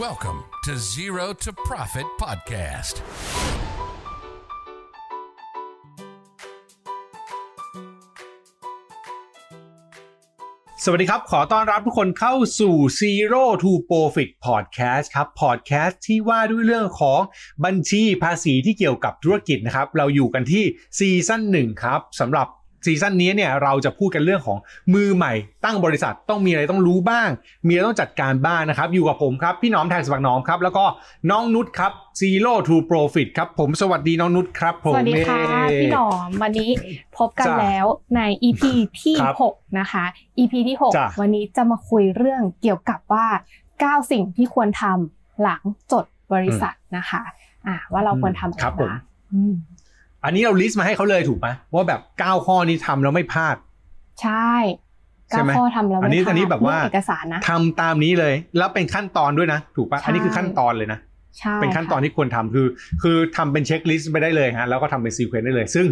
Welcome to Zero to Profit Podcast. สวัสดีครับ ขอต้อนรับทุกคนเข้าสู่ Zero to Profit Podcast ครับ Podcast ที่ว่าด้วยเรื่องของบัญชีภาษีที่เกี่ยวกับธุรกิจนะครับ เราอยู่กันที่ซีซั่นหนึ่งครับสำหรับ ซีซั่นนี้เนี่ยเราจะพูดกันเรื่องของมือใหม่ตั้งบริษัทต้องมีอะไรต้องรู้บ้าง มีอะไรต้องจัดการบ้างนะครับ อยู่กับผมครับพี่น้อมแทนสวักน้อมครับ แล้วก็น้องนุชครับ Zero to Profit ครับ ผมสวัสดีน้องนุชครับผมสวัสดีค่ะเย้พี่หนอมวันนี้พบกันจ้ะแล้วใน EP ที่ครับ6นะคะ EP ที่จ้ะ6วันนี้จะมาคุยเรื่องเกี่ยวกับว่า 9 สิ่งที่ควรทำหลังจดบริษัทนะคะ อะว่าเราควรทำอะไรครับผมบ้าง อืมอันนี้เราลิสต์มาให้เขาเลยถูกไหมว่าแบบ 9 ข้อนี้ทำแล้วไม่พลาด ใช่ใช่เก้าไหมข้อทำแล้วอันนี้ไม่พลาดอันนี้แบบว่าเรื่องเอกสารนะทำตามนี้เลย แล้วเป็นขั้นตอนด้วยนะ ถูกปะใช่อันนี้คือขั้นตอนเลยนะใช่เป็นขั้นตอนค่ะที่ควรทำคือ คือทำเป็น checklist ไปได้เลยฮะแล้วก็ทำเป็น sequence ได้เลย ซึ่ง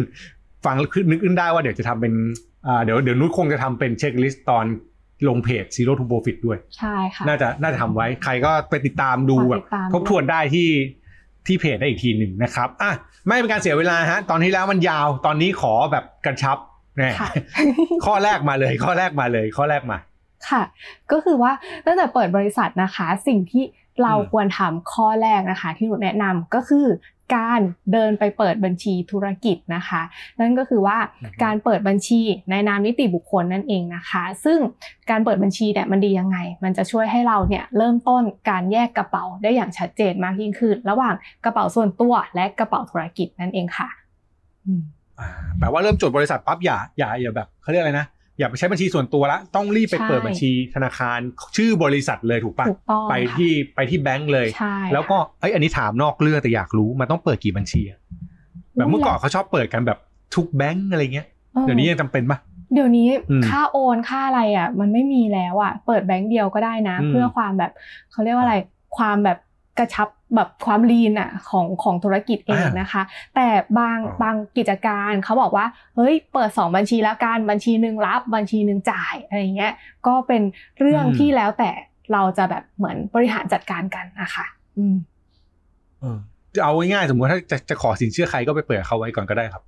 ฟังคือนึกขึ้นได้ว่าเดี๋ยวจะทำเป็นอ่าเดี๋ยวเดี๋ยวนุชคงจะทำเป็น checklist ตอนลงเพจ Zero to Profit ด้วย ใช่ค่ะ น่าจะน่าจะทำไว้ ใครก็ไปติดตามดูฝากแบบติดตามทบทวนได้ที่ ที่เพจได้อีกทีหนึ่งนะครับอะไม่เป็นการเสียเวลาฮะ ตอนที่แล้วมันยาวตอนนี้ขอแบบกระชับแน่ค่ะข้อแรกมาเลย ข้อแรกมาเลย ข้อแรกมา ค่ะ ก็คือว่าตั้งแต่เปิดบริษัทนะคะ สิ่งที่เราอืมควรทำข้อแรกนะคะ ที่หนูแนะนำก็คือ การเดินไปเปิดบัญชีธุรกิจนะคะ นั่นก็คือว่าการเปิดบัญชีในนามนิติบุคคลนั่นเองนะคะ ซึ่งการเปิดบัญชีเนี่ยมันดียังไง มันจะช่วยให้เราเนี่ยเริ่มต้นการแยกกระเป๋าได้อย่างชัดเจนมากยิ่งขึ้น ระหว่างกระเป๋าส่วนตัวและกระเป๋าธุรกิจนั่นเองค่ะอืมอ่าแปลว่าเริ่มจดบริษัทปั๊บอย่าอย่าอย่าแบบเขาเรียกอะไรนะ อย่าไปใช้บัญชีส่วนตัวละ ต้องรีบไปใช่เปิดบัญชีธนาคารชื่อบริษัทเลยถูกปะถูกต้องไปค่ะที่ไปที่แบงก์เลยใช่แล้วก็เอ้ยอันนี้ถามนอกเรื่องแต่อยากรู้มันต้องเปิดกี่บัญชีอะแบบเมื่อก่อนเขาชอบเปิดกันแบบทุกแบงก์อะไรเงี้ยออเดี๋ยวนี้ยังจำเป็นปะเดี๋ยวนี้อืมค่าโอนค่าอะไรอะ มันไม่มีแล้วอะ เปิดแบงก์เดียวก็ได้นะอืมเพื่อความแบบเขาเรียกว่าอะไรความแบบกระชับ แบบความลีนอะของของธุรกิจเองนะคะ แต่บางอ๋อบางกิจการเขาบอกว่าเฮ้ยเปิดสองบัญชีแล้วกันบัญชีหนึ่งรับ บัญชีหนึ่งจ่ายอะไรเงี้ยก็เป็นเรื่องที่แล้วแต่เราจะแบบเหมือนบริหารจัดการกันนะคะอืมเออจะเอาง่ายๆสมมติถ้าจะจะขอสินเชื่อใครก็ไปเปิดเขาไว้ก่อนก็ได้ครับ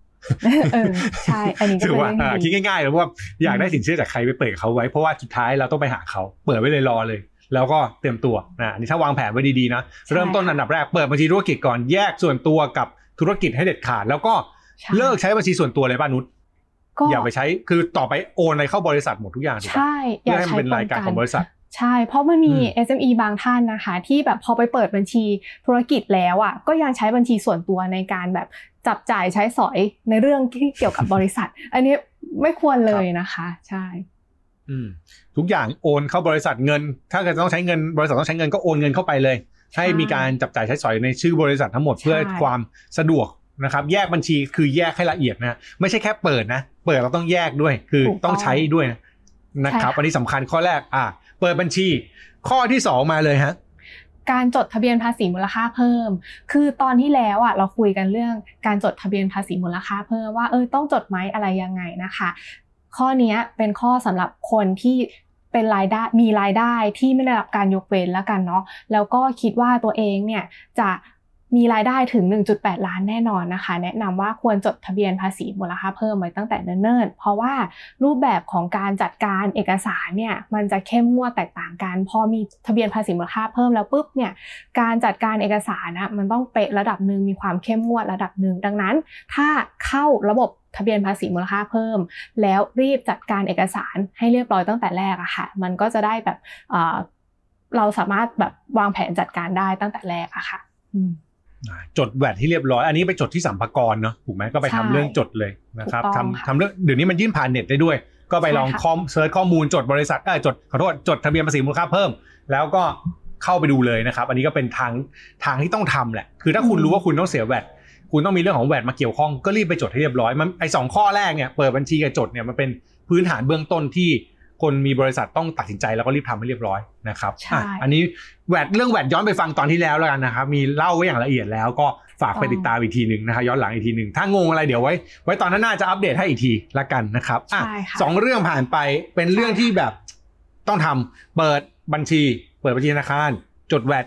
เออใช่อันนี้ก็ถืเป็อนว่าเรื่องอ่าที่คิดดีง่ายๆเลยว่าอยากได้อืมสินเชื่อจากใครไปเปิดเขาไว้เพราะว่าสุดท้ายเราต้องไปหาเขาเปิดไว้เลยรอเลย แล้วก็เตรียมตัวนะอันนี่ถ้าวางแผนไว้ดีๆนะใช่เริ่มต้นอันดับแรกเปิดบัญชีธุรกิจก่อนแยกส่วนตัวกับธุรกิจให้เด็ดขาด แล้วก็ใช่เลิกใช้บัญชีส่วนตัวเลยป้านุชก็อย่าไปใช้คือต่อไปโอนอะไรเข้าบริษัทหมดทุกอย่างถูกปะใช่อเพื่ย่าอให้มันใช้เป็นรายการของบริษัทใช่ เพราะมันมีอืม SME บางท่านนะคะ ที่แบบพอไปเปิดบัญชีธุรกิจแล้วอะก็ยังใช้บัญชีส่วนตัวในการแบบจับจ่ายใช้สอยในเรื่องที่เกี่ยวกับบริษัท อันนี้ไม่ควรเลยนะคะ ใช่อืม ทุกอย่างโอนเข้าบริษัทเงิน ถ้าเกิดต้องใช้เงินบริษัทต้องใช้เงินก็โอนเงินเข้าไปเลยใช่ให้มีการจับจ่ายใช้สอยในชื่อบริษัททั้งหมดใช่เพื่อความสะดวกนะครับ แยกบัญชีคือแยกให้ละเอียดนะไม่ใช่แค่เปิดนะ เปิดเราต้องแยกด้วย คือต้องใช้ด้วยนะนะครับอันนี้สำคัญข้อแรกอะเปิดบัญชี ข้อที่สองมาเลยฮะการจดทะเบียนภาษีมูลค่าเพิ่ม คือตอนที่แล้วอะเราคุยกันเรื่องการจดทะเบียนภาษีมูลค่าเพิ่มว่าเออต้องจดไหมอะไรยังไงนะคะ ข้อนี้เป็นข้อสำหรับคนที่เป็นรายได้มีรายได้ที่ไม่ได้รับการยกเว้นแล้วกันเนาะแล้วก็คิดว่าตัวเองเนี่ยจะมีรายได้ถึง 1.8 ล้านแน่นอนนะคะ แนะนำว่าควรจดทะเบียนภาษีมูลค่าเพิ่มไว้ตั้งแต่เนิ่นๆ เพราะว่ารูปแบบของการจัดการเอกสารเนี่ยมันจะเข้มงวดแตกต่างกัน พอมีทะเบียนภาษีมูลค่าเพิ่มแล้วปุ๊บเนี่ยการจัดการเอกสารนะมันต้องเป๊ะระดับหนึ่งมีความเข้มงวดระดับหนึ่งดังนั้น ถ้าเข้าระบบ ทะเบียนภาษีมูลค่าเพิ่ม แล้วรีบจัดการเอกสารให้เรียบร้อยตั้งแต่แรกอะค่ะ มันก็จะได้แบบเอ่อเราสามารถแบบวางแผนจัดการได้ตั้งแต่แรกอะค่ะอืมจดแวดที่เรียบร้อย อันนี้ไปจดที่สัมภากระเนาะถูกไหมก็ไปทำใช่เรื่องจดเลยนะครับถูกต้องค่ะทำทำเรื่องเดี๋ยวนี้มันยื่นผ่านเน็ตได้ด้วย ก็ไปลองใช่ค่ะ com search ข้อมูลจดบริษัทเออจดขอโทษจดทะเบียนภาษีมูลค่าเพิ่ม แล้วก็เข้าไปดูเลยนะครับ อันนี้ก็เป็นทางทางที่ต้องทำแหละ คือถ้าคุณรู้ว่าคุณต้องเสีย VAT คุณต้องมีเรื่องของ VAT มาเกี่ยวข้องก็รีบไปจดให้เรียบร้อยมันไอสองข้อแรกเนี่ยเปิดบัญชีกับจดเนี่ยมันเป็นพื้นฐานเบื้องต้นที่คนมีบริษัทต้องตัดสินใจแล้วก็รีบทำให้เรียบร้อยนะครับใช่อะอันนี้แวดเรื่องแวดย้อนไปฟังตอนที่แล้วแล้วกันนะครับ มีเล่าไว้อย่างละเอียดแล้วก็ฝากไปติดตามอีกทีหนึ่งนะครับย้อนหลังอีกทีหนึ่งถ้างงอะไรเดี๋ยวไว้ ไว้ตอนนั้นน่าจะอัปเดตให้อีกทีละกันนะครับอะใช่ค่ะสองเรื่องผ่านไปเป็นเรื่องที่แบบต้องทำเปิดบัญชี เปิดบัญชีธนาคาร จดแวด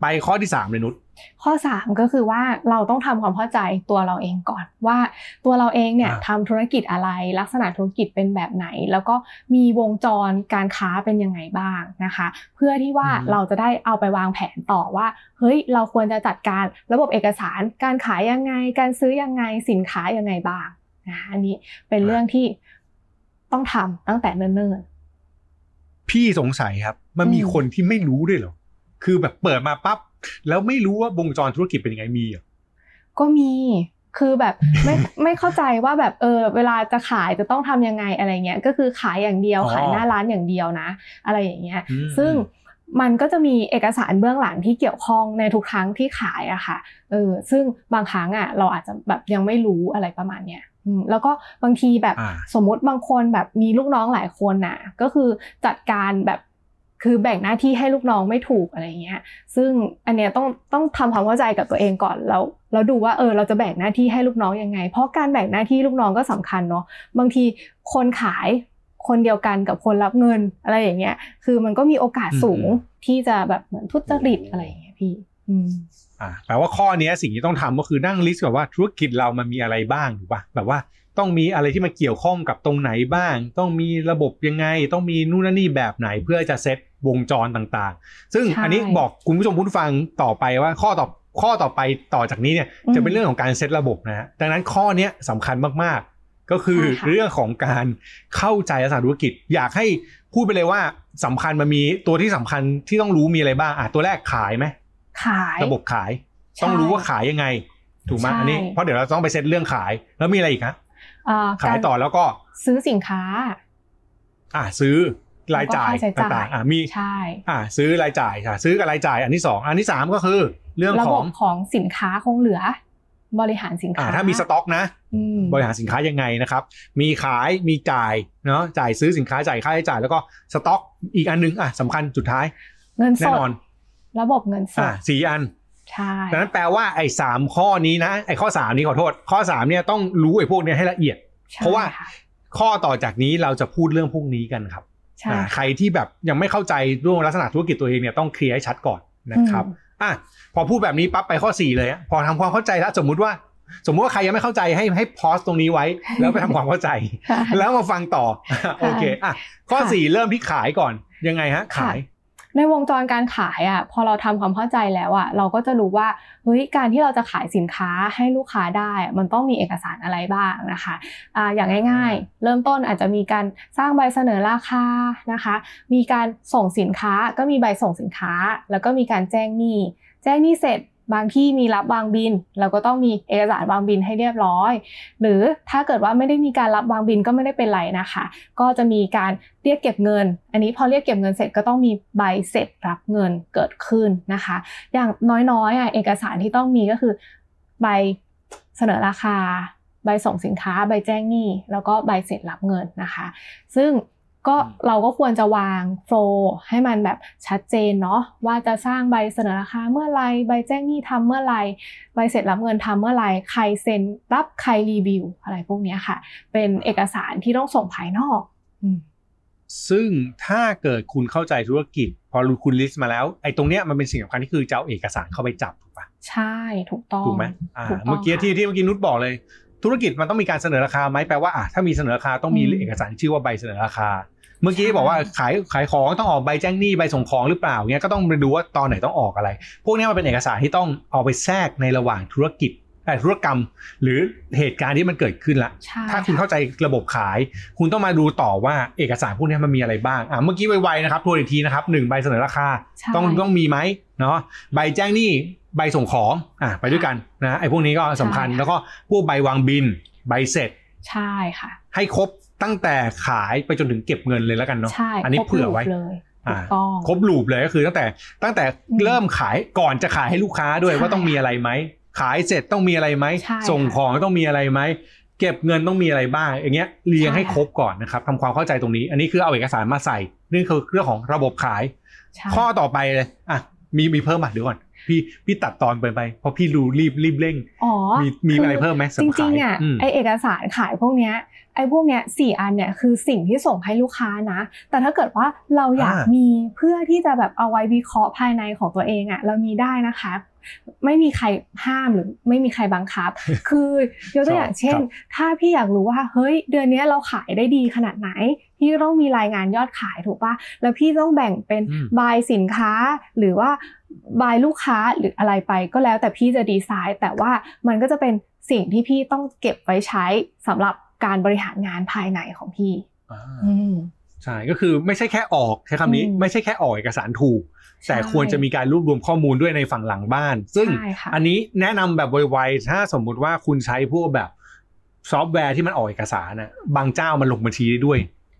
ไปข้อที่สามเลยนุช ข้อ 3 ก็คือว่าเราต้องทำความเข้าใจตัวเราเองก่อน ว่าตัวเราเองเนี่ยอ่าทำธุรกิจอะไร ลักษณะธุรกิจเป็นแบบไหน แล้วก็มีวงจรการค้าเป็นยังไงบ้างนะคะ เพื่อที่ว่าเราจะได้เอาไปวางแผนต่อว่าเฮ้ยเราควรจะจัดการระบบเอกสารการขายยังไง การซื้อยังไงสินค้ายังไงบ้างนะอันนี้เป็นเรื่องที่ต้องทำตั้งแต่เนิ่นพี่สงสัยครับ มันมีอืมคนที่ไม่รู้ด้วยเหรอคือแบบเปิดมาปั๊บแล้วไม่รู้ว่าวงจรธุรกิจเป็นยังไงมีเหรอๆก็มีคือแบบไม่ไม่เข้าใจว่าแบบเออเวลาจะขายจะต้องทำยังไงอะไรเงี้ยก็คือขายอย่างเดียวอ๋อขายหน้าร้านอย่างเดียวนะ อะไรอย่างเงี้ยอืมซึ่งมันก็จะมีเอกสารเบื้องหลังที่เกี่ยวข้องในทุกครั้งที่ขายอะค่ะเออซึ่งบางครั้งอะเราอาจจะแบบยังไม่รู้อะไรประมาณเนี้ยอืมแล้วก็บางทีแบบอ่าสมมุติบางคนแบบมีลูกน้องหลายคนน่ะก็คือจัดการแบบ คือแบ่งหน้าที่ให้ลูกน้องไม่ถูกอะไรเงี้ย ซึ่งอันเนี้ยต้องต้องทำความเข้าใจกับตัวเองก่อนแล้วแล้วดูว่าเออเราจะแบ่งหน้าที่ให้ลูกน้องยังไง เพราะการแบ่งหน้าที่ลูกน้องก็สำคัญเนาะบางทีคนขายคนเดียวกันกับคนรับเงินอะไรอย่างเงี้ย คือมันก็มีโอกาสสูงอืมที่จะแบบเหมือนทุจริตอะไรอย่างเงี้ยพี่ อืมอ่าแปลว่าข้อเนี้ยสิ่งที่ต้องทำก็คือนั่งลิสต์แบบว่าธุรกิจเรามันมีอะไรบ้างถูกป่ะแบบว่า ต้องมีอะไรที่มาเกี่ยวข้องกับตรงไหนบ้าง ต้องมีระบบยังไง ต้องมีนู่นนนนี่แบบไหนเพื่อจะเซตวงจรต่างๆ ซึ่งใช่อันนี้บอกคุณผู้ชมผู้ฟังต่อไปว่าข้อต่อข้อต่อไปต่อจากนี้เนี่ยอืมจะเป็นเรื่องของการเซตระบบนะฮะดังนั้นข้อเนี้ยสำคัญมากๆ ก็คือใช่ค่ะเรื่องของการเข้าใจลักษณะธุรกิจ อยากให้พูดไปเลยว่าสำคัญมันมีตัวที่สำคัญที่ต้องรู้มีอะไรบ้างอะตัวแรกขายไหมขายระบบขาย ต้องรู้ว่าขายยังไง ถูกไหมใช่อันนี้เพราะเดี๋ยวเราต้องไปเซตเรื่องขายแล้วมีอะไรอีกฮะเอ่อ ขายกรต่อแล้วก็ซื้อสินค้า อ่าซื้อรายจ่ายแล้วก็ค่าใช้จ่ายต่างๆอ่ามีใช่อ่าซื้อรายจ่ายค่ะ ซื้อกับรายจ่ายอันที่สองอันที่สามก็คือ เรื่องระขบองบของสินค้าคงเหลือ บริหารสินอ่าค้าถ้ามีสต็อกนะอืมบริหารสินค้ายังไงนะครับ มีขายมีจ่ายเนาะจ่ายซื้อสินค้าจ่ายค่าใช้จ่ายแล้วก็สต็อกอีกอันหนึงอะสำคัญสุดท้าย เงินสแน่ดนอน ระบบเงินสอ่าดสี่อัน ใช่ดังนั้นแปลว่าไอ้สามข้อนี้นะไอ้ข้อสามนี้ขอโทษ ข้อสามเนี่ยต้องรู้ไอ้พวกเนี้ยให้ละเอียดใช่เพราะว่าค่ข้อต่อจากนี้เราจะพูดเรื่องพวกนี้กันครับใช่อ่าใครที่แบบยังไม่เข้าใจเรื่องลักษณะธุรกิจตัวเองเนี่ยต้องเคลียร์ให้ชัดก่อนนะครับอืมอะพอพูดแบบนี้ปั๊บไปข้อ 4 เลยอะพอทำความเข้าใจแล้วสมมุติว่า สมมุติว่าใครยังไม่เข้าใจให้ให้พอสตรงนี้ไว้ แล้วไปทำความเข้าใจใช่แล้วมาฟังต่อโอเคอะข้อค่ะ4เริ่มที่ขายก่อนยังไงฮะค่ะขาย ในวงจรการขายอะพอเราทำความเข้าใจแล้วอะเราก็จะรู้ว่าเฮ้ยการที่เราจะขายสินค้าให้ลูกค้าได้ มันต้องมีเอกสารอะไรบ้างนะคะอ่าอย่างง่าย ๆ เริ่มต้นอาจจะมีการสร้างใบเสนอราคานะคะ มีการส่งสินค้าก็มีใบส่งสินค้า แล้วก็มีการแจ้งหนี้แจ้งหนี้เสร็จ บางที่มีรับวางบิน เราก็ต้องมีเอกสารวางบินให้เรียบร้อย หรือถ้าเกิดว่าไม่ได้มีการรับวางบินก็ไม่ได้เป็นไรนะคะ ก็จะมีการเรียกเก็บเงิน อันนี้พอเรียกเก็บเงินเสร็จก็ต้องมีใบเสร็จรับเงินเกิดขึ้นนะคะ อย่างน้อยๆอะเอกสารที่ต้องมีก็คือใบเสนอราคา ใบส่งสินค้า ใบแจ้งหนี้ แล้วก็ใบเสร็จรับเงินนะคะ ซึ่ง ก็อืมเราก็ควรจะวางโฟลให้มันแบบชัดเจนเนาะว่าจะสร้างใบเสนอราคาเมื่อไหรใบแจ้งหนี้ทำเมื่อไหรใบเสร็จรับเงินทำเมื่อไหรใครเซ็นรับใครรีวิว อะไรพวกเนี้ยค่ะ เป็นเอกสารที่ต้องส่งภายนอกอืมซึ่งถ้าเกิดคุณเข้าใจธุรกิจ พอรู้คุณลิสต์มาแล้วไอ้ตรงเนี้ยมันเป็นสิ่งสำคัญที่คือจะเอาเอกสารเข้าไปจับถูกปะใช่ถูกต้องถูกไหมอ่าถูกต้องเมื่อกี้ค่ะที่ที่เมื่อกี้นุชบอกเลย ธุรกิจมันต้องมีการเสนอราคาไหมแปลว่าอะถ้ามีเสนอราคาต้องมีอืมเอกสารที่ชื่อว่าใบเสนอราคา เมื่อกี้ใช่บอกว่าขายขายของต้องออกใบแจ้งหนี้ใบส่งของหรือเปล่าเงี้ยก็ต้องไปดูว่าตอนไหนต้องออกอะไร พวกเนี้ยมันเป็นเอกสารที่ต้องเอาไปแทรกในระหว่างธุรกิจแต่ธุรกรรม หรือเหตุการณ์ที่มันเกิดขึ้นละใช่ถ้าคุณเข้าใจระบบขาย คุณต้องมาดูต่อว่าเอกสารพวกนี้มันมีอะไรบ้างอะเมื่อกี้ไวๆนะครับทวนอีกทีนะครับหนึ่งใบเสนอราคาใช่ต้องต้องมีไหมเนาะใบแจ้งหนี้ใบส่งของอะไปด้วยกันนะไอ้พวกนี้ก็สำคัญใช่ค่ะแล้วก็พวกใบวางบิน ใบเสร็จใช่ค่ะ ให้ครบ ตั้งแต่ขายไปจนถึงเก็บเงินเลยแล้วกันเนาะใช่อันนี้ครบเผื่อไว้รูปเลยถูอ่ากต้องครบลูปเลยก็คือตั้งแต่ตั้งแต่อืมเริ่มขายก่อนจะขายให้ลูกค้าด้วยใช่ว่าต้องมีอะไรไหมขายเสร็จต้องมีอะไรไหมใช่ส่งค่ะของต้องมีอะไรไหมเก็บเงินต้องมีอะไรบ้าง อย่างเงี้ยเรียงใช่ให้ค่ะครบก่อนนะครับทำความเข้าใจตรงนี้ อันนี้คือเอาเอกสารมาใส่นี่คือเรื่องของระบบขายใช่ข้อต่อไปเลยอะมีมีเพิ่มอะเดี๋ยวก่อนพี่พี่ตัดตอนไปไปเพราะพี่รู้รีบรีบเร่งอ๋อมีมีคือะไรเพิ่มไหมจสำหรับริงๆขายอะอืมไอเอกสารขายพวกเนี้ย ไอพวกเนี้ยสี่อันเนี่ยคือสิ่งที่ส่งให้ลูกค้านะ แต่ถ้าเกิดว่าเราอยากอ่ามีมีเพื่อที่จะแบบเอาไว้วิเคราะห์ภายในของตัวเองอะเรามีได้นะคะไม่มีใครห้ามหรือไม่มีใครบังคับ คือยกตัวอย่างเช่น ถ้าพี่อยากรู้ว่าเฮ้ยเดือนเนี้ยเราขายได้ดีขนาดไหน พี่ต้องมีรายงานยอดขายถูกปะแล้วพี่ต้องแบ่งเป็นอืมบายสินค้าหรือว่าบายลูกค้าหรืออะไรไปก็แล้วแต่พี่จะดีไซน์ แต่ว่ามันก็จะเป็นสิ่งที่พี่ต้องเก็บไว้ใช้สำหรับ การบริหารงานภายในของพี่อ่าอืมใช่ก็คือไม่ใช่แค่ออกใช้คำนี้อืมไม่ใช่แค่ออกเอกสารถูกใช่แต่ควรจะมีการรวบรวมข้อมูลด้วยในฝั่งหลังบ้าน ซึ่งใช่ค่ะอันนี้แนะนำแบบไวๆถ้าสมมุติว่าคุณใช้พวกแบบซอฟต์แวร์ที่มันออกเอกสารนะบางเจ้ามันลงบัญชีได้ด้วย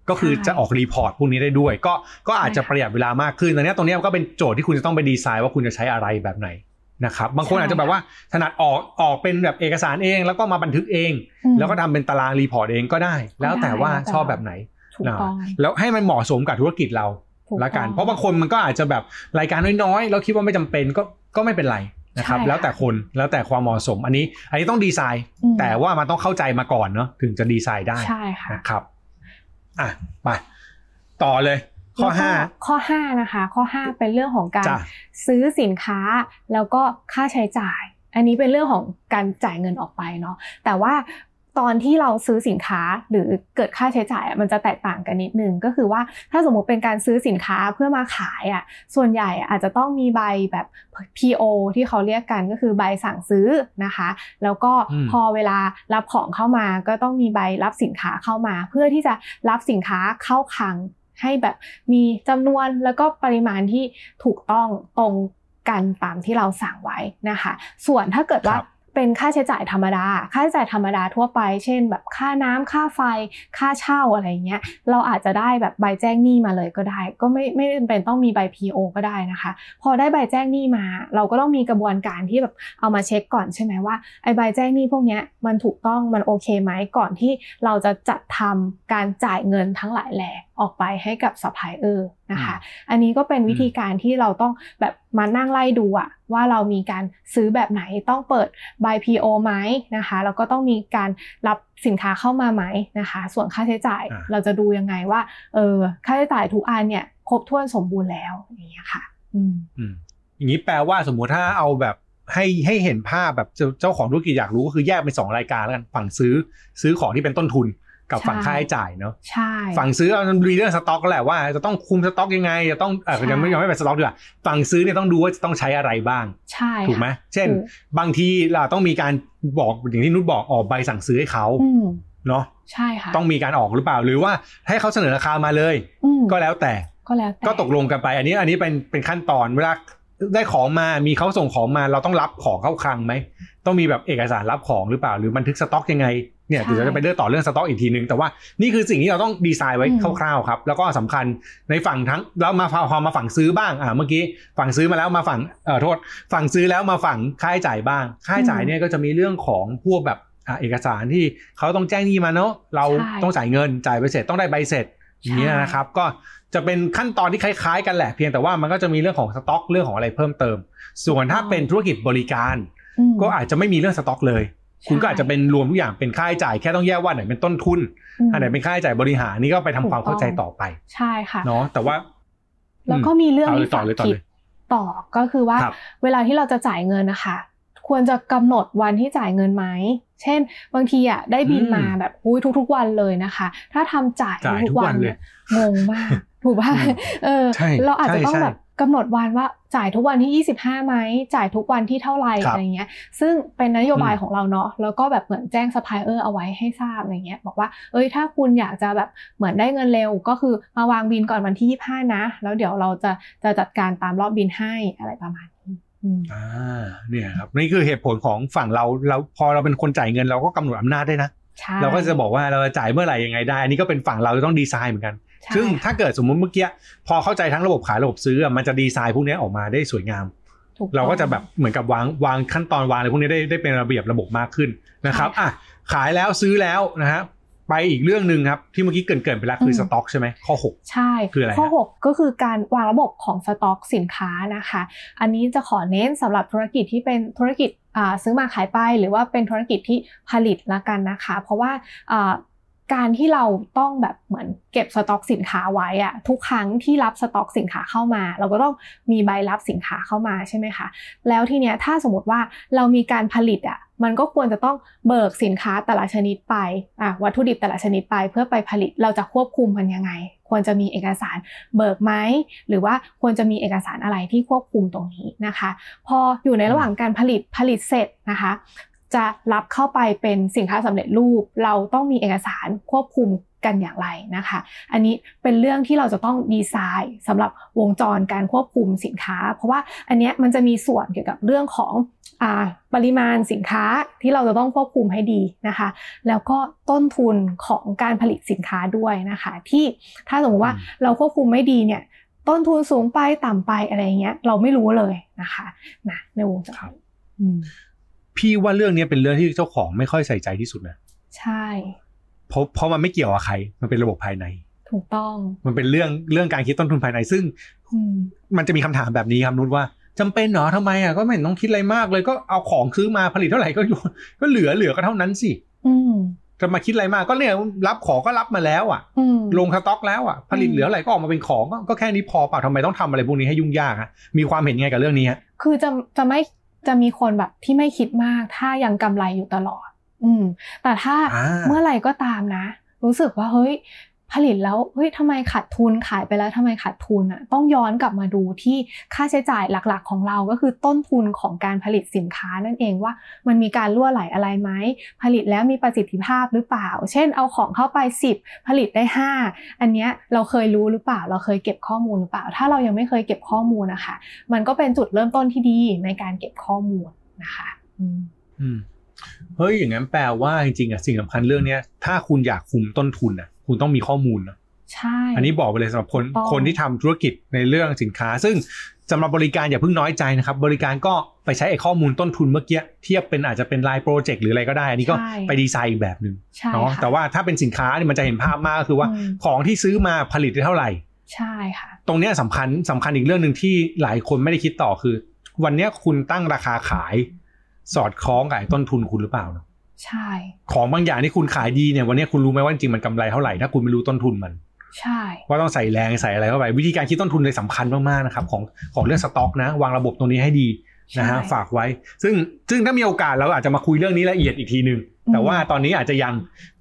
ก็คือจะออก report พวกนี้ได้ด้วย ก็ก็อาจจะประหยัดเวลามากขึ้นตรงเนี้ยตรงเนี้ยก็เป็นโจทย์ที่คุณจะต้องไปดีไซน์ว่าคุณจะใช้อะไรแบบไหน นะครับบางคนอาจจะแบบว่าถนัดออกออกเป็นแบบเอกสารเอง แล้วก็มาบันทึกเองอืมแล้วก็ทำเป็นตาราง report เองก็ได้ แล้วแต่ว่าแล้วแต่ชอบแบบไหนถูกต้องนะแล้วให้มันเหมาะสมกับธุรกิจเราละกันถูกต้องเพราะบางคนมันก็อาจจะแบบรายการน้อยๆแล้วคิดว่าไม่จำเป็นก็ก็ไม่เป็นไรนะครับใช่ค่ะแล้วแต่คนแล้วแต่ความเหมาะสมอันนี้ อันนี้ต้องดีไซน์อืมแต่ว่ามันต้องเข้าใจมาก่อนเนาะถึงจะดีไซน์ได้ใช่ค่ะนะครับอะไปต่อเลย ข้อแล้วก็ห้าข้อห้านะคะ ข้อห้าเป็นเรื่องของการจ้ะซื้อสินค้าแล้วก็ค่าใช้จ่าย อันนี้เป็นเรื่องของการจ่ายเงินออกไปเนาะแต่ว่าตอนที่เราซื้อสินค้าหรือเกิดค่าใช้จ่ายอะมันจะแตกต่างกันนิดนึงก็คือว่าถ้าสมมุติเป็นการซื้อสินค้าเพื่อมาขายอะส่วนใหญ่อาจจะต้องมีใบแบบ PO ที่เขาเรียกกันก็คือใบสั่งซื้อนะคะ แล้วก็อืมพอเวลารับของเข้ามาก็ต้องมีใบรับสินค้าเข้ามา เพื่อที่จะรับสินค้าเข้าคลัง ให้แบบมีจำนวนแล้วก็ปริมาณที่ถูกต้องตรงกันตามที่เราสั่งไว้นะคะ ส่วนถ้าเกิดว่า เป็นค่าใช้จ่ายธรรมดา ค่าใช้จ่ายธรรมดาทั่วไป เช่น แบบค่าน้ำค่าไฟ ค่าเช่าอะไรเงี้ย เราอาจจะได้แบบใบแจ้งหนี้มาเลยก็ได้ ก็ไม่ไม่จำเป็นต้องมีใบ PO ก็ได้นะคะ พอได้ใบแจ้งหนี้มา เราก็ต้องมีกระบวนการที่แบบเอามาเช็คก่อนใช่ไหมว่าไอ้ใบแจ้งหนี้พวกเนี้ยมันถูกต้องมันโอเคไหมก่อนที่เราจะจัดทำการจ่ายเงินทั้งหลายแหล่ออกไปให้กับซัพพลายเออร์นะคะ อันนี้ก็เป็นวิธีการที่เราต้องแบบมานั่งไล่ดูอะว่าเรามีการซื้อแบบไหนต้องเปิด ใบ PO ไหมนะคะแล้วก็ต้องมีการรับสินค้าเข้ามาไหมนะคะ ส่วนค่าใช้จ่ายอ่าเราจะดูยังไงว่าเออค่าใช้จ่ายทุกอันเนี่ยครบถ้วนสมบูรณ์แล้วอย่างเงี้ยค่ะอืมอืมอย่างนี้แปลว่าสมมุติถ้าเอาแบบให้ให้เห็นภาพแบบเจ้าเจ้าของธุรกิจอยากรู้ก็คือแยกเป็นสองรายการแล้วกันฝั่งซื้อซื้อของที่เป็นต้นทุน กับใช่ฝั่งค่าใช้จ่ายเนาะใช่ฝั่งซื้อเอามันมีเรื่องสต็อกก็แหละว่าจะต้องคุมสต็อกยังไงจะต้องเออใช่ยังไม่ยังไม่เป็นสต็อกดีกว่าฝั่งซื้อเนี่ยต้องดูว่าจะต้องใช้อะไรบ้างใช่ถูกไหมค่ะเช่นถูกบางทีเราต้องมีการบอกอย่างที่นุชบอกออกใบสั่งซื้อให้เขาอืมเนาะใช่ค่ะต้องมีการออกหรือเปล่าหรือว่าให้เขาเสนอราคามาเลยอืมก็แล้วแต่ก็แล้วแต่ก็ตกลงกันไป อันนี้อันนี้เป็นเป็นขั้นตอนเวลาได้ของมามีเขาส่งของมาเราต้องรับของเข้าคลังไหมต้องมีแบบเอกสารรับของหรือเปล่า หรือบันทึกสต็อกยังไง เนี่ยเดี๋ยวเราจะไปเลือกต่อเรื่องสต็อกอีกทีนึง แต่ว่านี่คือสิ่งที่เราต้องดีไซน์ไว้คร่าวๆครับ แล้วก็สำคัญในฝั่งทั้งแล้วมาพอมาฝั่งซื้อบ้างอ่าเมื่อกี้ฝั่งซื้อมาแล้วมาฝั่งเอ่อโทษ ฝั่งซื้อแล้วมาฝั่งค่าใช้จ่ายบ้าง ค่าใช้จ่ายเนี่ยก็จะมีเรื่องของพวกแบบอ่าเอกสารที่เขาต้องแจ้งหนี้มาเนาะเราใช่ต้องจ่ายเงินจ่ายไปเสร็จต้องได้ใบเสร็จอย่างเงี้ยนะครับ ก็จะเป็นขั้นตอนที่คล้ายๆ กันแหละเพียงแต่ว่ามันก็จะมีเรื่องของสต็อกเรื่องของอะไรเพิ่มเติม ส่วนถ้าเป็นธุรกิจบริการอืมก็อาจจะไม่มีเรื่องสต็อกเลยใช่ คุณก็อาจจะเป็นรวมทุกอย่างเป็นค่าใช้จ่ายแค่ต้องแยกว่าอันไหนเป็นต้นทุนมอันไหนเป็นค่าใช้จ่ายบริหารนี่ก็ไปทำถูกความเข้าใจต้องต่อไป ใช่ค่ะเนาะแต่ว่า แล้วก็มีเรื่องเอาเลยที่ต่อฝากเลยต่อคิเลดยต่อก็คือว่าครับเวลาที่เราจะจ่ายเงินนะคะควรจะกำหนดวันที่จ่ายเงินไหม เช่น บางทีอะได้บินอืมมาแบบอุ้ยทุก ๆ วันเลยนะคะ ถ้าทำจ่ายจ่ายทุทุกกๆวัวันนเลยเนี่ยงงมาก ถูกป่ะอืมเออใช่เราอาจจะใช่ต้องใช่แบบ กำหนดวันว่าจ่ายทุกวันที่ 25ไหมจ่ายทุกวันที่เท่าไหร่ครับอะไรเงี้ย ซึ่งเป็นนโยบายอืมของเราเนาะแล้วก็แบบเหมือนแจ้งซัพพลายเออร์เอาไว้ให้ทราบอะไรเงี้ยบอกว่าเอ้ยถ้าคุณอยากจะแบบเหมือนได้เงินเร็ว ก็คือมาวางบินก่อนวันที่ 25 นะ แล้วเดี๋ยวเราจะจะจัดการตามรอบบินให้อะไรประมาณนี้อืมอ่าเนี่ยครับนี่คือเหตุผลของฝั่งเราเราพอเราเป็นคนจ่ายเงินเราก็กำหนดอำนาจได้นะใช่เราก็จะบอกว่าเราจะจ่ายเมื่อไหร่ยังไงได้อันนี้ก็เป็นฝั่งเราต้องดีไซน์เหมือนกันใช่ ซึ่งถ้าเกิดสมมุติเมื่อกี้พอเข้าใจทั้งระบบขายระบบซื้ออะมันจะดีไซน์พวกนี้ออกมาได้สวยงามถูต้องเราก็จะแบบเหมือนกับวางวางขั้นตอนวางอะไรพวกนี้ได้ได้เป็นระเบียบระบบมากขึ้นนะครับใช่ค่ะอะขายแล้วซื้อแล้วนะฮะไปอีกเรื่องหนึ่งครับ ที่เมื่อกี้เกรินๆไปแล้วคืออืมสต็อกใช่ไหมข้อ 6 ใช่คืออะไรฮะข้อ 6 ก็คือการวางระบบของสต็อกสินค้านะคะ อันนี้จะขอเน้นสำหรับธุรกิจที่เป็นธุรกิจอ่าซื้อมาขายไป หรือว่าเป็นธุรกิจที่ผลิตละกันนะคะ เพราะว่าอ่า การที่เราต้องแบบเหมือนเก็บสต็อกสินค้าไว้อะทุกครั้งที่รับสต็อกสินค้าเข้ามา เราก็ต้องมีใบรับสินค้าเข้ามาใช่ไหมคะแล้วทีเนี้ยถ้าสมมติว่าเรามีการผลิตอะมันก็ควรจะต้องเบิกสินค้าแต่ละชนิดไปอะวัตถุดิบแต่ละชนิดไปเพื่อไปผลิตเราจะควบคุมมันยังไง ควรจะมีเอกสารเบิกไหมหรือว่าควรจะมีเอกสารอะไรที่ควบคุมตรงนี้นะคะ พออยู่ในระหว่างการผลิตผลิตเสร็จนะคะ จะรับเข้าไปเป็นสินค้าสำเร็จรูป เราต้องมีเอกสารควบคุมกันอย่างไรนะคะ อันนี้เป็นเรื่องที่เราจะต้องดีไซน์สำหรับวงจรการควบคุมสินค้า เพราะว่าอันเนี้ยมันจะมีส่วนเกี่ยวกับเรื่องของอาปริมาณสินค้าที่เราจะต้องควบคุมให้ดีนะคะ แล้วก็ต้นทุนของการผลิตสินค้าด้วยนะคะ ที่ถ้าสมมติว่าอืมเราควบคุมไม่ดีเนี่ยต้นทุนสูงไปต่ำไปอะไรเงี้ย เราไม่รู้เลยนะคะนะในวงจรครับอืม พี่ว่าเรื่องนี้เป็นเรื่องที่เจ้าของไม่ค่อยใส่ใจที่สุดนะใช่เพราะเพราะมันไม่เกี่ยวกับใคร มันเป็นระบบภายใน ถูกต้อง มันเป็นเรื่องเรื่องการคิดต้นทุนภายใน ซึ่งอืมมันจะมีคำถามแบบนี้ครับนุชว่าจำเป็นเหรอทำไมอะก็ไม่เห็นต้องคิดอะไรมากเลยก็เอาของซื้อมาผลิตเท่าไหร่ก็อยู่ก็เหลือเหลือก็เท่านั้นสิอืมจะมาคิดอะไรมากก็เนี่ยรับของก็รับมาแล้วอะอืมลงสต็อกแล้วอะผลิตอืมเหลืออะไรก็ออกมาเป็นของก็ก็แค่นี้พอเปล่าทำไมต้องทำอะไรพวกนี้ให้ยุ่งยากฮะมีความเห็นไงกับเรื่องนี้ฮะคือจะจะไม่ จะมีคนแบบที่ไม่คิดมาก ถ้ายังกำไรอยู่ตลอด อืม แต่ถ้าอ่าเมื่อไหร่ก็ตามนะ รู้สึกว่าเฮ้ย ผลิตแล้วเฮ้ยทำไมขาดทุนขายไปแล้วทำไมขาดทุนอะต้องย้อนกลับมาดูที่ค่าใช้จ่ายหลักๆ ของเราก็คือต้นทุนของการผลิตสินค้านั่นเองว่ามันมีการรั่วไหลอะไรไหมผลิตแล้วมีประสิทธิภาพหรือเปล่า เช่นเอาของเข้าไป 10 ผลิตได้ 5 อันเนี้ยเราเคยรู้หรือเปล่า เราเคยเก็บข้อมูลหรือเปล่า ถ้าเรายังไม่เคยเก็บข้อมูลนะคะมันก็เป็นจุดเริ่มต้นที่ดีในการเก็บข้อมูลนะคะอืมเฮ้ยอย่างนั้นแปลว่าจริงๆอะสิ่งสำคัญเรื่องเนี้ยถ้าคุณอยากคุมต้นทุนอะ คุณต้องมีข้อมูลนะใช่ อันนี้บอกไปเลยสำหรับคนต้องคนที่ทำธุรกิจในเรื่องสินค้า ซึ่งสำหรับบริการอย่าเพิ่งน้อยใจนะครับ บริการก็ไปใช้ไอ้ข้อมูลต้นทุนเมื่อกี้เทียบเป็นอาจจะเป็นรายโปรเจกต์หรืออะไรก็ได้ อันนี้ก็ใช่ไปดีไซน์อีกแบบหนึ่งใช่เนาะค่ะแต่ว่าถ้าเป็นสินค้าเนี่ยมันจะเห็นภาพมากก็คือว่าอืมของที่ซื้อมาผลิตได้เท่าไหร่ ใช่ค่ะ ตรงเนี้ยสำคัญสำคัญอีกเรื่องหนึ่งที่หลายคนไม่ได้คิดต่อคือ วันเนี้ยคุณตั้งราคาขาย สอดคล้องกับไอ้ต้นทุนคุณหรือเปล่าเนอะ ใช่ ของบางอย่างที่คุณขายดีเนี่ยวันเนี้ยคุณรู้ไหมว่าจริงๆมันกำไรเท่าไหร่ถ้าคุณไม่รู้ต้นทุนมัน ใช่ ว่าต้องใส่แรงใส่อะไรเข้าไปวิธีการคิดต้นทุนเลยสำคัญมากๆนะครับของของเรื่องสต็อกนะ วางระบบตรงนี้ให้ดีนะฮะใช่ฝากไว้ ซึ่งซึ่งถ้ามีโอกาสเราอาจจะมาคุยเรื่องนี้ละเอียดอีกทีหนึ่งอืมแต่ว่าตอนนี้อาจจะยัง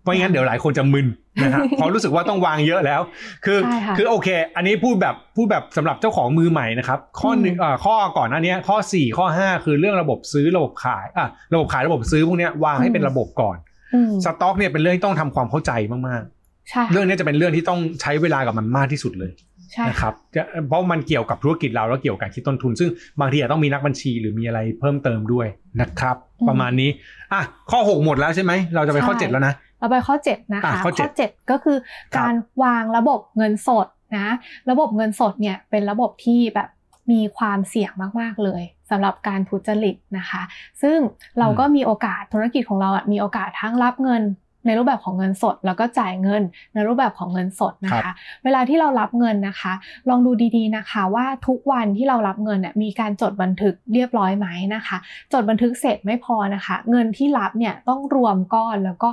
เพราะงั้นเดี๋ยวหลายคนจะมึนนะฮะเพราะรู้สึกว่าต้องวางเยอะแล้ว คือใช่ค่ะคือโอเค อันนี้พูดแบบพูดแบบสำหรับเจ้าของมือใหม่นะครับ ข้อหนึ่งอืมเอ่อข้อก่อนหน้านี้ข้อ 4 ข้อ 5 คือเรื่องระบบซื้อระบบขายอะระบบขายระบบซื้อพวกเนี้ยวางให้เป็นระบบก่อนอืมสต็อกเนี่ยเป็นเรื่องที่ต้องทำความเข้าใจมากใช่ๆเรื่องนี้จะเป็นเรื่องที่ต้องใช้เวลากับมันมากที่สุดเลยใช่นะครับจะเพราะมันเกี่ยวกับธุรกิจเราแล้วเกี่ยวกับการคิดต้นทุน ซึ่งบางทีอาจต้องมีนักบัญชีหรือมีอะไรเพิ่มเติมด้วยนะครับ ประมาณนี้อะข้อ 6 หมดแล้วใช่ไหมเราจะไปข้อ 7 แล้วนะ เราไปข้อ 7 นะคะอะข้อเจ็ดเจ็ดก็คือครับการวางระบบเงินสดนะ ระบบเงินสดเนี่ยเป็นระบบที่แบบมีความเสี่ยงมาก ๆ เลยสำหรับการทุจริตนะคะ ซึ่งเราก็มีโอกาสธุรกิจของเราอะมีโอกาสทั้งรับเงินในรูปแบบของเงินสด แล้วก็จ่ายเงินในรูปแบบของเงินสดนะครัคะบเวลาที่เรารับเงินนะคะ ลองดูดีๆนะคะ ว่าทุกวันที่เรารับเงินเนี่ยมีการจดบันทึกเรียบร้อยไหมนะคะ จดบันทึกเสร็จไม่พอนะคะ เงินที่รับเนี่ยต้องรวมก้อนแล้วก็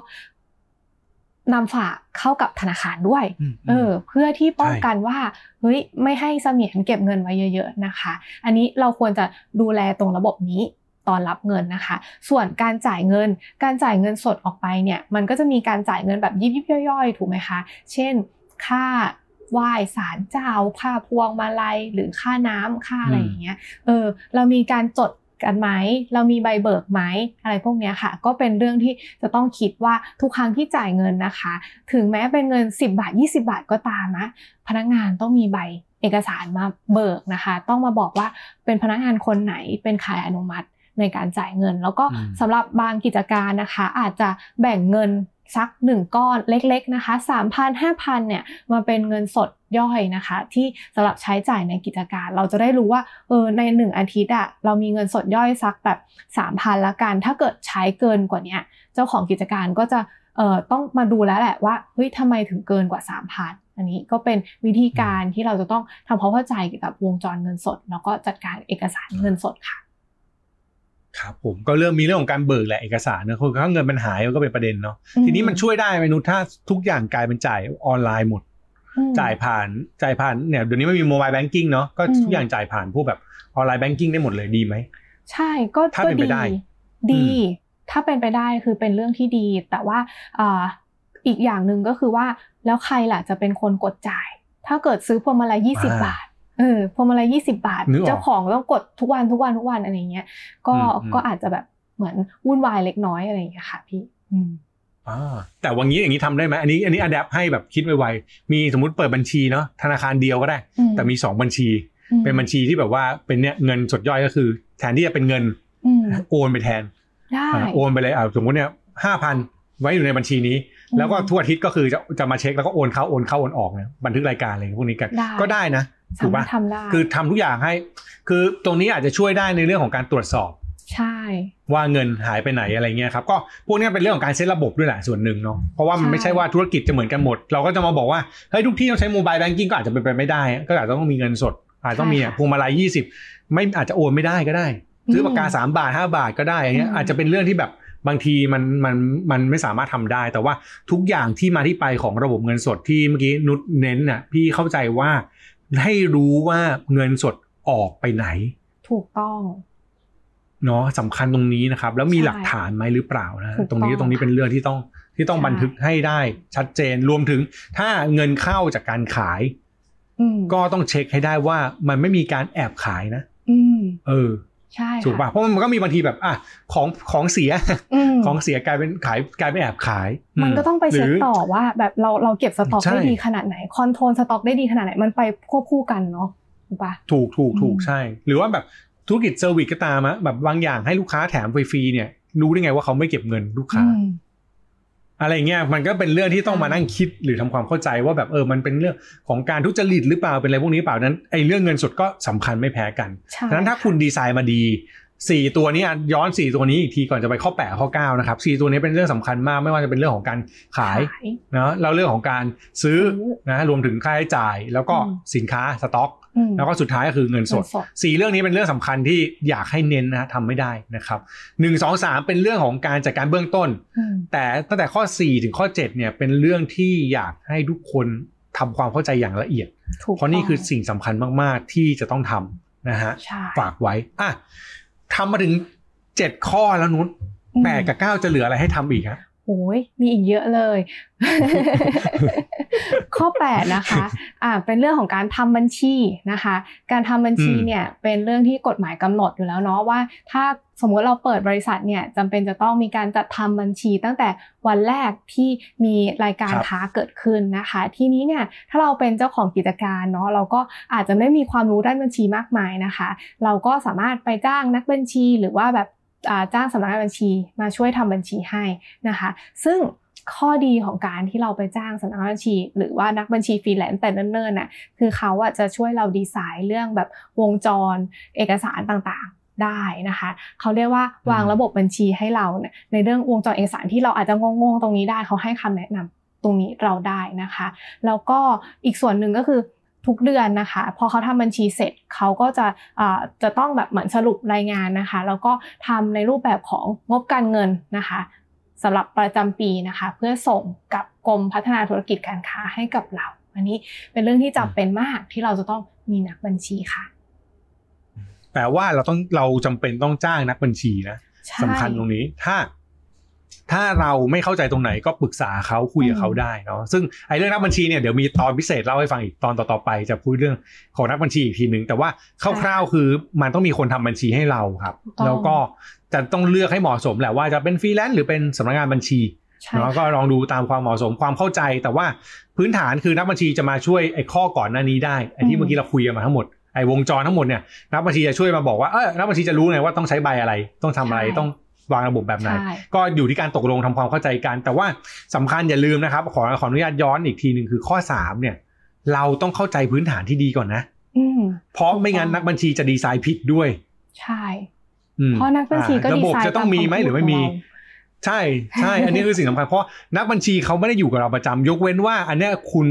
นำฝากเข้ากับธนาคารด้วยมเออ เพื่อที่ป้องใช่กันว่า เฮ้ย ไม่ให้เสมียนเก็บเงินไว้เยอะ ๆ นะคะ อันนี้เราควรจะดูแลตรงระบบนี้ตอนรับเงินนะคะ ส่วนการจ่ายเงิน การจ่ายเงินสดออกไปเนี่ย มันก็จะมีการจ่ายเงินแบบยิบยิบๆย่อยๆ ถูกไหมคะ เช่น ค่าไหว้ศาลเจ้า ค่าพวงมาลัย หรือค่าน้ำค่าอะไรอย่างเงี้ย เออ เรามีการจด กันไหม เรามีใบเบิกไหม อะไรพวกเนี้ยค่ะ ก็เป็นเรื่องที่จะต้องคิดว่าทุกครั้งที่จ่ายเงินนะคะ ถึงแม้เป็นเงิน 10 บาท 20 บาทก็ตามนะ พนักงานต้องมีใบเอกสารมาเบิกนะคะ ต้องมาบอกว่าเป็นพนักงานคนไหนเป็นใครอนุมัติในการจ่ายเงิน แล้วก็อืมสำหรับบางกิจการนะคะ อาจจะแบ่งเงิน สักหนึ่งก้อนเล็กๆนะคะ 3,000 5,000เนี่ยมาเป็นเงินสดย่อยนะคะ ที่สำหรับใช้จ่ายในกิจการ เราจะได้รู้ว่าเออในหนึ่งอาทิตย์อะเรามีเงินสดย่อยสักแบบ 3,000ละกัน ถ้าเกิดใช้เกินกว่านี้เจ้าของกิจการก็จะเอ่อต้องมาดูแล้วแหละว่าเฮ้ยทำไมถึงเกินกว่า 3 0 0พันอันนี้ก็เป็นวิธีการที่เราจะต้องทำความเข้าใจเกี่ยวกับวงจรเงินสด แล้วก็จัดการเอกสารเงินสดค่ะ ครับผมก็เริ่มมีเรื่องของการเบิกแหละเอกสารนะคือถ้าเงินมันหายมันก็เป็นประเด็นเนาะอืมทีนี้มันช่วยได้ไหมนุชถ้าทุกอย่างกลายเป็นจ่ายออนไลน์หมดอืมจ่ายผ่านจ่ายผ่านเนี่ยเดี๋ยวนี้ไม่มี mobile banking เนาะก็อืมทุกอย่างจ่ายผ่านพวกแบบ online banking ได้หมดเลยดีไหมใช่ก็ถ้าก็เป็นไปดีได้ ดีอืมถ้าเป็นไปได้คือเป็นเรื่องที่ดี แต่ว่าอ่าอีกอย่างหนึ่งก็คือว่าแล้วใครล่ะจะเป็นคนกดจ่าย ถ้าเกิดซื้อพวงมาลัยยี่สิบบาท เออพวงมาลัยยี่สิบาทนึกออกเจ้าของต้องกดทุกวันทุกวันทุกวันอะไรเงี้ย ก็อืมอืมก็อาจจะแบบเหมือนวุ่นวายเล็กน้อยอะไรอย่างเงี้ยค่ะพี่อืมอ่าแต่วันนี้อย่างนี้ทำได้ไหมอันนี้อันนี้อัดแอปให้แบบคิดไวๆมีสมมติเปิดบัญชีเนาะธนาคารเดียวก็ได้อืมแต่มีสองบัญชีอืมเป็นบัญชีที่แบบว่าเป็นเนี่ยเงินสดย่อยก็คือ แทนที่จะเป็นเงินอืมโอนไปแทนได้อ่าโอนไปเลยอ่าสมมติเนี่ยห้าพันไว้อยู่ในบัญชีนี้ แล้วก็ทุกอาทิตย์ก็คือจะจะมาเช็คแล้วก็โอนเข้าโอนเข้าโอนออกเนี่ยบันทึกรายการอะไรพวกนี้กันได้ก็ได้นะสา ถูกมารปะถทำได้คือทำทุกอย่างให้ คือตรงนี้อาจจะช่วยได้ในเรื่องของการตรวจสอบ ใช่ ว่าเงินหายไปไหนอะไรเงี้ยครับก็พวกเนี้ยเป็นเรื่องของการเซตระบบด้วยแหละส่วนหนึ่งเนาะเพราะว่ามันไม่ใช่ว่าธุรกิจจะเหมือนกันหมด เราก็จะมาบอกว่าเฮ้ยทุกที่ต้องใช้โมบายแบงกิ้งก็อาจจะเป็นไปไม่ได้ ก็อาจจะต้องมีเงินสด อาจจะต้องมีพวงมาลัยยี่สิบไม่อาจจะโอนไม่ได้ก็ได้ซื้อปากกาสามบาทห้าบาทก็ได้อย่างเงี้ยอาจจะเป็นเรื่องที่แบบบางทีมันมันมันไม่สามารถทำได้ แต่ว่าทุกอย่างที่มาที่ไปของระบบเงินสดที่เมื่อกี้นุชเน้นน่ะพี่เข้าใจว่า ให้รู้ว่าเงินสดออกไปไหน ถูกต้องเนาะสำคัญตรงนี้นะครับ แล้วมีใช่หลักฐานไหมหรือเปล่านะถูกตรงนี้ต้องตรงนี้ค่ะเป็นเรื่องที่ต้องที่ต้องใช่บันทึกให้ได้ชัดเจนรวมถึงถ้าเงินเข้าจากการขายอืมก็ต้องเช็คให้ได้ว่ามันไม่มีการแอบขายนะอืมเออ ใช่ถูกป่ะเพราะมันก็มีบางทีแบบอะของของเสียอืมของเสียกลายเป็นขายกลายเป็นแอบขาย มันก็ต้องไปเช็คหรือต่อว่าแบบเราเราเก็บสต็อกใช่ได้ดีขนาดไหน control สต็อกได้ดีขนาดไหนมันไปควบคู่กันเนาะถูกปะถูกถูกถูกอืมใช่ หรือว่าแบบธุรกิจ service ก็ตามอะแบบบางอย่างให้ลูกค้าแถมฟรีๆเนี่ยรู้ได้ไงว่าเขาไม่เก็บเงินลูกค้า อืมอะไรเงี้ยมันก็เป็นเรื่องที่ต้องมานั่งคิดหรือทำความเข้าใจว่าแบบเออมันเป็นเรื่องของการทุจริตหรือเปล่าเป็นอะไรพวกนี้เปล่านั้นไอ้เรื่องเงินสดก็สำคัญไม่แพ้กันใช่ฉะนั้นถ้าคุณดีไซน์มาดีสี่ตัวนี้อะย้อนสี่ตัวนี้อีกทีก่อนจะไปข้อแปดข้อเก้านะครับสี่ตัวนี้เป็นเรื่องสำคัญมากไม่ว่าจะเป็นเรื่องของการขายขายนะแล้วเรื่องของการซื้อซื้อนะรวมถึงค่าใช้จ่าย แล้วก็อืมสินค้าสต็อกอืม แล้วก็สุดท้ายก็คือเงินสดเงินสดสี่เรื่องนี้เป็นเรื่องสำคัญที่อยากให้เน้นนะทำไม่ได้นะครับหนึ่งสองสามเป็นเรื่องของการจัดการเบื้องต้นอืมแต่ตั้งแต่ข้อ4ถึงข้อ7เนี่ยเป็นเรื่องที่อยากให้ทุกคนทำความเข้าใจอย่างละเอียดถูกเพราะนี่คือต้งสิ่งสำคัญมากๆที่จะต้องทำนะฮะใช่ฝากไว้อะทำมาถึง7ข้อแล้วนุชอืมแปดกับเก้าจะเหลืออะไรให้ทำอีกฮะ โอ้ยมีอีกเยอะเลย ข้อ 8 นะคะอ่าเป็นเรื่องของการทำบัญชีนะคะ การทำบัญชีอืมเนี่ยเป็นเรื่องที่กฎหมายกำหนดอยู่แล้วเนาะว่า ถ้าสมมุติเราเปิดบริษัทเนี่ยจำเป็นจะต้องมีการจัดทำบัญชีตั้งแต่วันแรกที่มีรายการค้าเกิดขึ้นนะคะ ทีนี้เนี่ยถ้าเราเป็นเจ้าของกิจการเนาะเราก็อาจจะไม่มีความรู้ด้านบัญชีมากมายนะคะ เราก็สามารถไปจ้างนักบัญชีหรือว่าแบบอ่า จ้างสำนักงานบัญชีมาช่วยทำบัญชีให้นะคะ ซึ่งข้อดีของการที่เราไปจ้างสำนักงานบัญชี หรือว่านักบัญชีฟรีแลนซ์แต่เนิ่นๆน่ะคือเขาอะจะช่วยเราดีไซน์เรื่องแบบวงจรเอกสารต่างๆได้นะคะเขาเรียกว่าวางระบบบัญชีให้เราเนี่ยในเรื่องวงจรเอกสารที่เราอาจจะงงๆตรงนี้ได้เขาให้คำแนะนำตรงนี้เราได้นะคะ แล้วก็อีกส่วนหนึ่งก็คือ ทุกเดือนนะคะ พอเขาทำบัญชีเสร็จเขาก็จะอ่าจะต้องแบบเหมือนสรุปรายงานนะคะ แล้วก็ทำในรูปแบบของงบการเงินนะคะสำหรับประจำปีนะคะ เพื่อส่งกับกรมพัฒนาธุรกิจการค้าให้กับเรา อันนี้เป็นเรื่องที่จำเป็นมากที่เราจะต้องมีนักบัญชีค่ะ แปลว่าเราต้องเราจำเป็นต้องจ้างนักบัญชีนะใช่สำคัญตรงนี้ถ้า ถ้าเราไม่เข้าใจตรงไหนก็ปรึกษาเขาคุยกับเขาได้เนาะซึ่งไอ้เรื่องนักบัญชีเนี่ยเดี๋ยวมีตอนพิเศษเล่าให้ฟังอีกตอนต่อๆไปจะพูดเรื่องของนักบัญชีอีกทีหนึ่งแต่ว่าคร่าวๆคือมันต้องมีคนทำบัญชีให้เราครับถูกต้องแล้วก็จะต้องเลือกให้เหมาะสมแหละว่าจะเป็นฟรีแลนซ์หรือเป็นสำนักงานบัญชีใช่เนาะก็ลองดูตามความเหมาะสมความเข้าใจ แต่ว่าพื้นฐานคือนักบัญชีจะมาช่วยไอ้ข้อก่อนหน้านี้ได้ไอ้ที่เมื่อกี้เราคุยกันมาทั้งหมดไอ้วงจรทั้งหมดเนี่ยนักบัญชีจะช่วยมาบอกว่าเออนักบัญชีจะรู้ไงว่าต้องใช้ใบอะไร ต้องทำอะไรต้อง วางระบบแบบไหนใช่ก็อยู่ที่การตกลงทำความเข้าใจกัน แต่ว่าสำคัญอย่าลืมนะครับ ขอขออนุญาตย้อนอีกทีหนึ่งคือข้อ3เนี่ย เราต้องเข้าใจพื้นฐานที่ดีก่อนนะอืมเพราะไม่งั้นนักบัญชีจะดีไซน์ผิดด้วย ใช่อืมเพราะนักบัญชีก็อ่าดีระบบไซน์จะต้องมีไหมหรือไม่มี ใช่ใช่อันนี้คือสิ่งสำคัญเพราะนักบัญชีเขาไม่ได้อยู่กับเราประจำยกเว้นว่า อันเนี้ยคุณ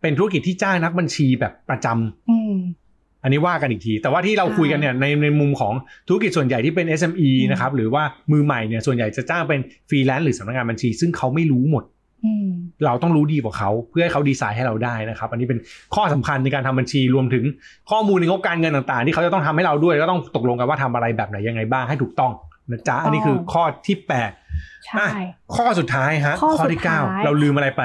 เป็นธุรกิจที่จ้างนักบัญชีแบบประจำ อืมอันนี้ว่ากันอีกที แต่ว่าที่เราใช่คุยกันเนี่ยในในมุมของธุรกิจส่วนใหญ่ที่เป็น SME อืมนะครับหรือว่ามือใหม่เนี่ยส่วนใหญ่จะจ้างเป็นฟรีแลนซ์หรือสำนักงานบัญชี ซึ่งเขาไม่รู้หมดอืมเราต้องรู้ดีกว่าเขาเพื่อให้เขาดีไซน์ให้เราได้นะครับ อันนี้เป็นข้อสำคัญในการทำบัญชีรวมถึงข้อมูลในงบการเงินต่างๆ ที่เขาจะต้องทำให้เราด้วยแล้วก็ต้องตกลงกันว่าทำอะไรแบบไหนยังไงบ้างให้ถูกต้องนะจ๊ะอันนี้คือข้อที่แปดใช่อะข้อสุดท้ายฮะข้อสุดที่เก้าท้ายเราลืมอะไรไป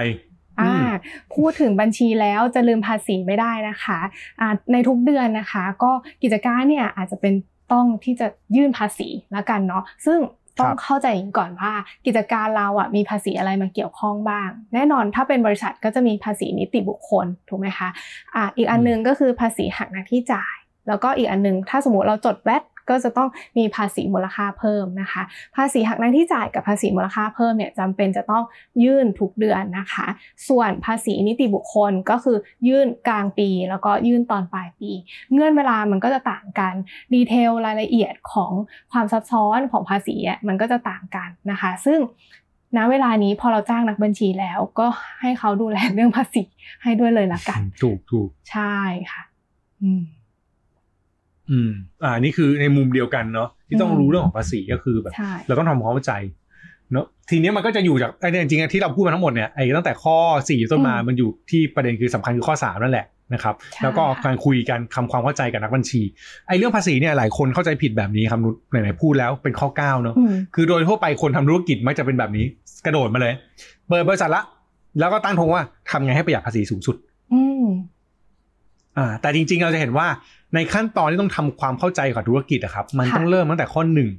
อ่าอืมพูดถึงบัญชีแล้วจะลืมภาษีไม่ได้นะคะอ่าในทุกเดือนนะคะ ก็กิจการเนี่ยอาจจะเป็นต้องที่จะยื่นภาษีละกันเนาะซึ่งต้องเข้าใจอย่างนี้ก่อนว่ากิจการเราอะมีภาษีอะไรมาเกี่ยวข้องบ้าง แน่นอนถ้าเป็นบริษัทก็จะมีภาษีนิติบุคคลถูกไหมคะอ่าอีกอันหนึงก็คือภาษีหักหน้าที่จ่าย แล้วก็อีกอันหนึงถ้าสมมติเราจดแวด ก็จะต้องมีภาษีมูลค่าเพิ่มนะคะ ภาษีหักหน้าที่จ่ายกับภาษีมูลค่าเพิ่มเนี่ยจำเป็นจะต้องยื่นทุกเดือนนะคะ ส่วนภาษีนิติบุคคลก็คือยื่นกลางปีแล้วก็ยื่นตอนปลายปี เงื่อนเวลามันก็จะต่างกันดีเทลรายละเอียดของความซับซ้อนของภาษีอะมันก็จะต่างกันนะคะ ซึ่งณเวลานี้พอเราจ้างนักบัญชีแล้วก็ให้เขาดูแลเรื่องภาษีให้ด้วยเลยละกัน ถูกถูกใช่ค่ะ อืม อืม อ่านี่คือในมุมเดียวกันเนาะที่ต้องอืมรู้เรื่องของภาษีก็คือแบบใช่เราต้องทำความเข้าใจเนาะทีนี้มันก็จะอยู่จากไอ้เนี่ยจริงๆที่เราพูดมาทั้งหมดเนี่ยไอ้ตั้งแต่ข้อ4ต้นมาอืมมันอยู่ที่ประเด็นคือสำคัญคือข้อ3นั่นแหละนะครับใช่แล้วก็ค่ะการคุยกันคำความเข้าใจกับนักบัญชีไอ้เรื่องภาษีเนี่ยหลายคนเข้าใจผิดแบบนี้ครับนุชไหนๆพูดแล้วเป็นข้อ9เนาะอืมคือโดยทั่วไปคนทำธุรกิจมักจะเป็นแบบนี้ กระโดดมาเลยเปิดบริษัทละ แล้วก็ตั้งธงว่าทำไงให้ประหยัดภาษีสูงสุดอืมอ่าแต่จริง ๆ เราจะเห็นว่า ในขั้นตอนที่ต้องทำความเข้าใจกับธุรกิจอะครับ มันค่ะต้องเริ่มตั้งแต่ข้อหนึ่ง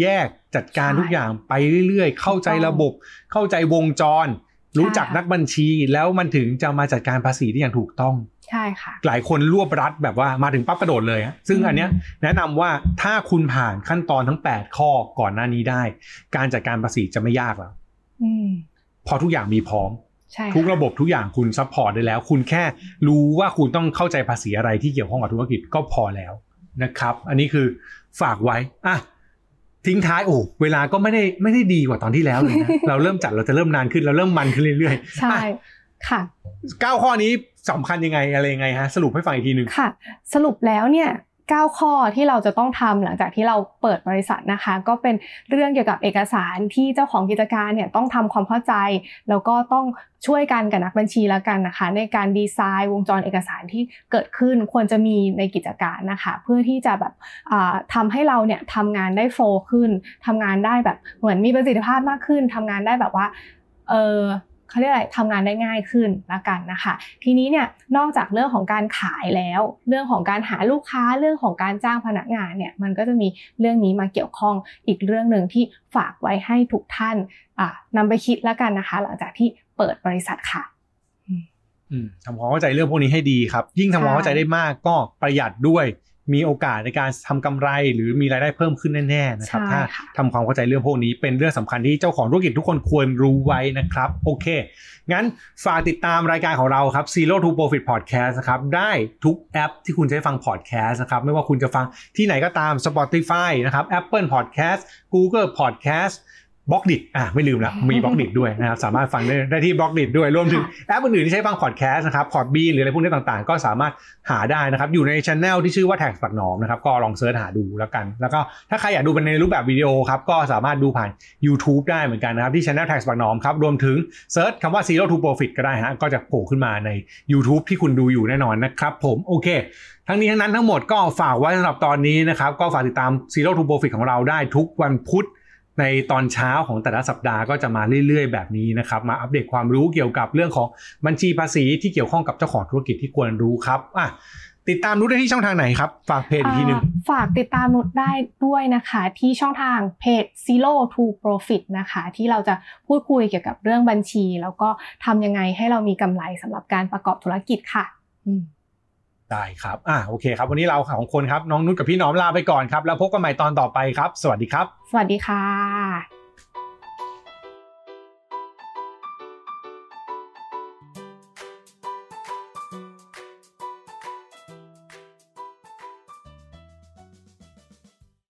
แยกจัดการใช่ทุกอย่างไปเรื่อยๆ เข้าใจระบบ เข้าใจวงจร รู้จักค่ะนักบัญชีแล้วมันถึงจะมาจัดการภาษีที่อย่างถูกต้องใช่ค่ะหลายคนรวบรัดแบบว่ามาถึงปั๊บกระโดดเลยฮะซึ่งอืมอันเนี้ยแนะนำว่าถ้าคุณผ่านขั้นตอนทั้ง 8 ข้อก่อนหน้านี้ได้ การจัดการภาษีจะไม่ยากแล้วอืมเพราะทุกอย่างมีพร้อมใช่ ทุกค่ะระบบทุกอย่างคุณ support ได้แล้ว คุณแค่รู้ว่าคุณต้องเข้าใจภาษีอะไรที่เกี่ยวข้องกับธุรกิจก็พอแล้วนะครับ อันนี้คือฝากไว้อะทิ้งท้ายโอ้เวลาก็ไม่ได้ไม่ได้ดีกว่าตอนที่แล้วเลยนะเราเริ่มจัดเราจะเริ่มนานขึ้นเราเริ่มมันขึ้นเรื่อยๆใช่อะค่ะเก้าข้อนี้สำคัญยังไงอะไรยังไงฮะสรุปให้ฟังอีกทีหนึ่งค่ะ สรุปแล้วเนี่ย 9 ข้อที่เราจะต้องทำหลังจากที่เราเปิดบริษัทนะคะ ก็เป็นเรื่องเกี่ยวกับเอกสารที่เจ้าของกิจการเนี่ยต้องทำความเข้าใจ แล้วก็ต้องช่วยกันกับนักบัญชีแล้วกันนะคะ ในการดีไซน์วงจรเอกสารที่เกิดขึ้นควรจะมีในกิจการนะคะ เพื่อที่จะแบบอ่าทำให้เราเนี่ยทำงานได้โฟล์ขึ้นทำงานได้แบบเหมือนมีประสิทธิภาพมากขึ้นทำงานได้แบบว่าเออ เขาเรียกอะไรทำงานได้ง่ายขึ้นละกันนะคะ ทีนี้เนี่ยนอกจากเรื่องของการขายแล้ว เรื่องของการหาลูกค้าเรื่องของการจ้างพนักงานเนี่ยมันก็จะมีเรื่องนี้มาเกี่ยวข้องอีกเรื่องหนึ่งที่ฝากไว้ให้ทุกท่านอ่านำไปคิดล้วกันนะคะ หลังจากที่เปิดบริษัทค่ะทำความเข้าใจเรื่องพวกนี้ให้ดีครับ ยิ่งทำความเข้าใจได้มากก็ประหยัดด้วย มีโอกาสในการทำกำไร หรือมีรายได้เพิ่มขึ้นแน่ๆนะครับใช่ถ้าค่ะทำความเข้าใจเรื่องพวกนี้เป็นเรื่องสำคัญที่เจ้าของธุรกิจทุกคนควรรู้ไว้นะครับ โอเค งั้นฝากติดตามรายการของเราครับ Zero to Profit Podcast นะครับ ได้ทุกแอปที่คุณใช้ฟัง podcast นะครับ ไม่ว่าคุณจะฟังที่ไหนก็ตาม Spotify นะครับ Apple Podcast Google Podcast Blockdit อะไม่ลืมละมี Blockdit ด้วยนะครับสามารถฟังได้ได้ที่ Blockdit ด้วยรวมถึงแอปอื่นๆที่ใช้ฟังพอดแคสต์นะครับ Podbean หรืออะไรพวกนี้ต่างๆ ก็สามารถหาได้นะครับอยู่ในช anel ที่ชื่อว่าแท็กปักหนอมนะครับก็ลอง search หาดูแล้วกัน แล้วก็ถ้าใครอยากดูเป็นในรูปแบบวิดีโอครับก็สามารถดูผ่าน YouTube ได้เหมือนกันนะครับที่ channel TaxBugnoms ครับรวมถึง search คำว่า zero to profit ก็ได้ฮะก็จะโผล่ขึ้นมาใน YouTube ที่คุณดูอยู่แน่นอนนะครับผมโอเคทั้งนี้ทั้งนั้นทั้งหมดก็ฝากไว้สำหรับตอนนี้นะครับก็ฝากติดตาม Zero to Profit ของเราได้ทุกวันพุธ ในตอนเช้าของแต่ละสัปดาห์ก็จะมาเรื่อยๆ แบบนี้นะครับ มาอัปเดตความรู้เกี่ยวกับเรื่องของบัญชีภาษีที่เกี่ยวข้องกับเจ้าของธุรกิจที่ควรรู้ครับอะติดตามรู้ได้ที่ช่องทางไหนครับ ฝากเพจอีกทีหนึ่งฝากติดตามนุชได้ด้วยนะคะ ที่ช่องทางเพจ Zero to Profit นะคะ ที่เราจะพูดคุยเกี่ยวกับเรื่องบัญชี แล้วก็ทำยังไงให้เรามีกำไรสำหรับการประกอบธุรกิจค่ะอืม ได้ครับ อ่าโอเคครับ วันนี้เราของคนครับ น้องนุชกับพี่น้อมลาไปก่อนครับ แล้วพบกันใหม่ตอนต่อไปครับ สวัสดีครับ สวัสดีค่ะ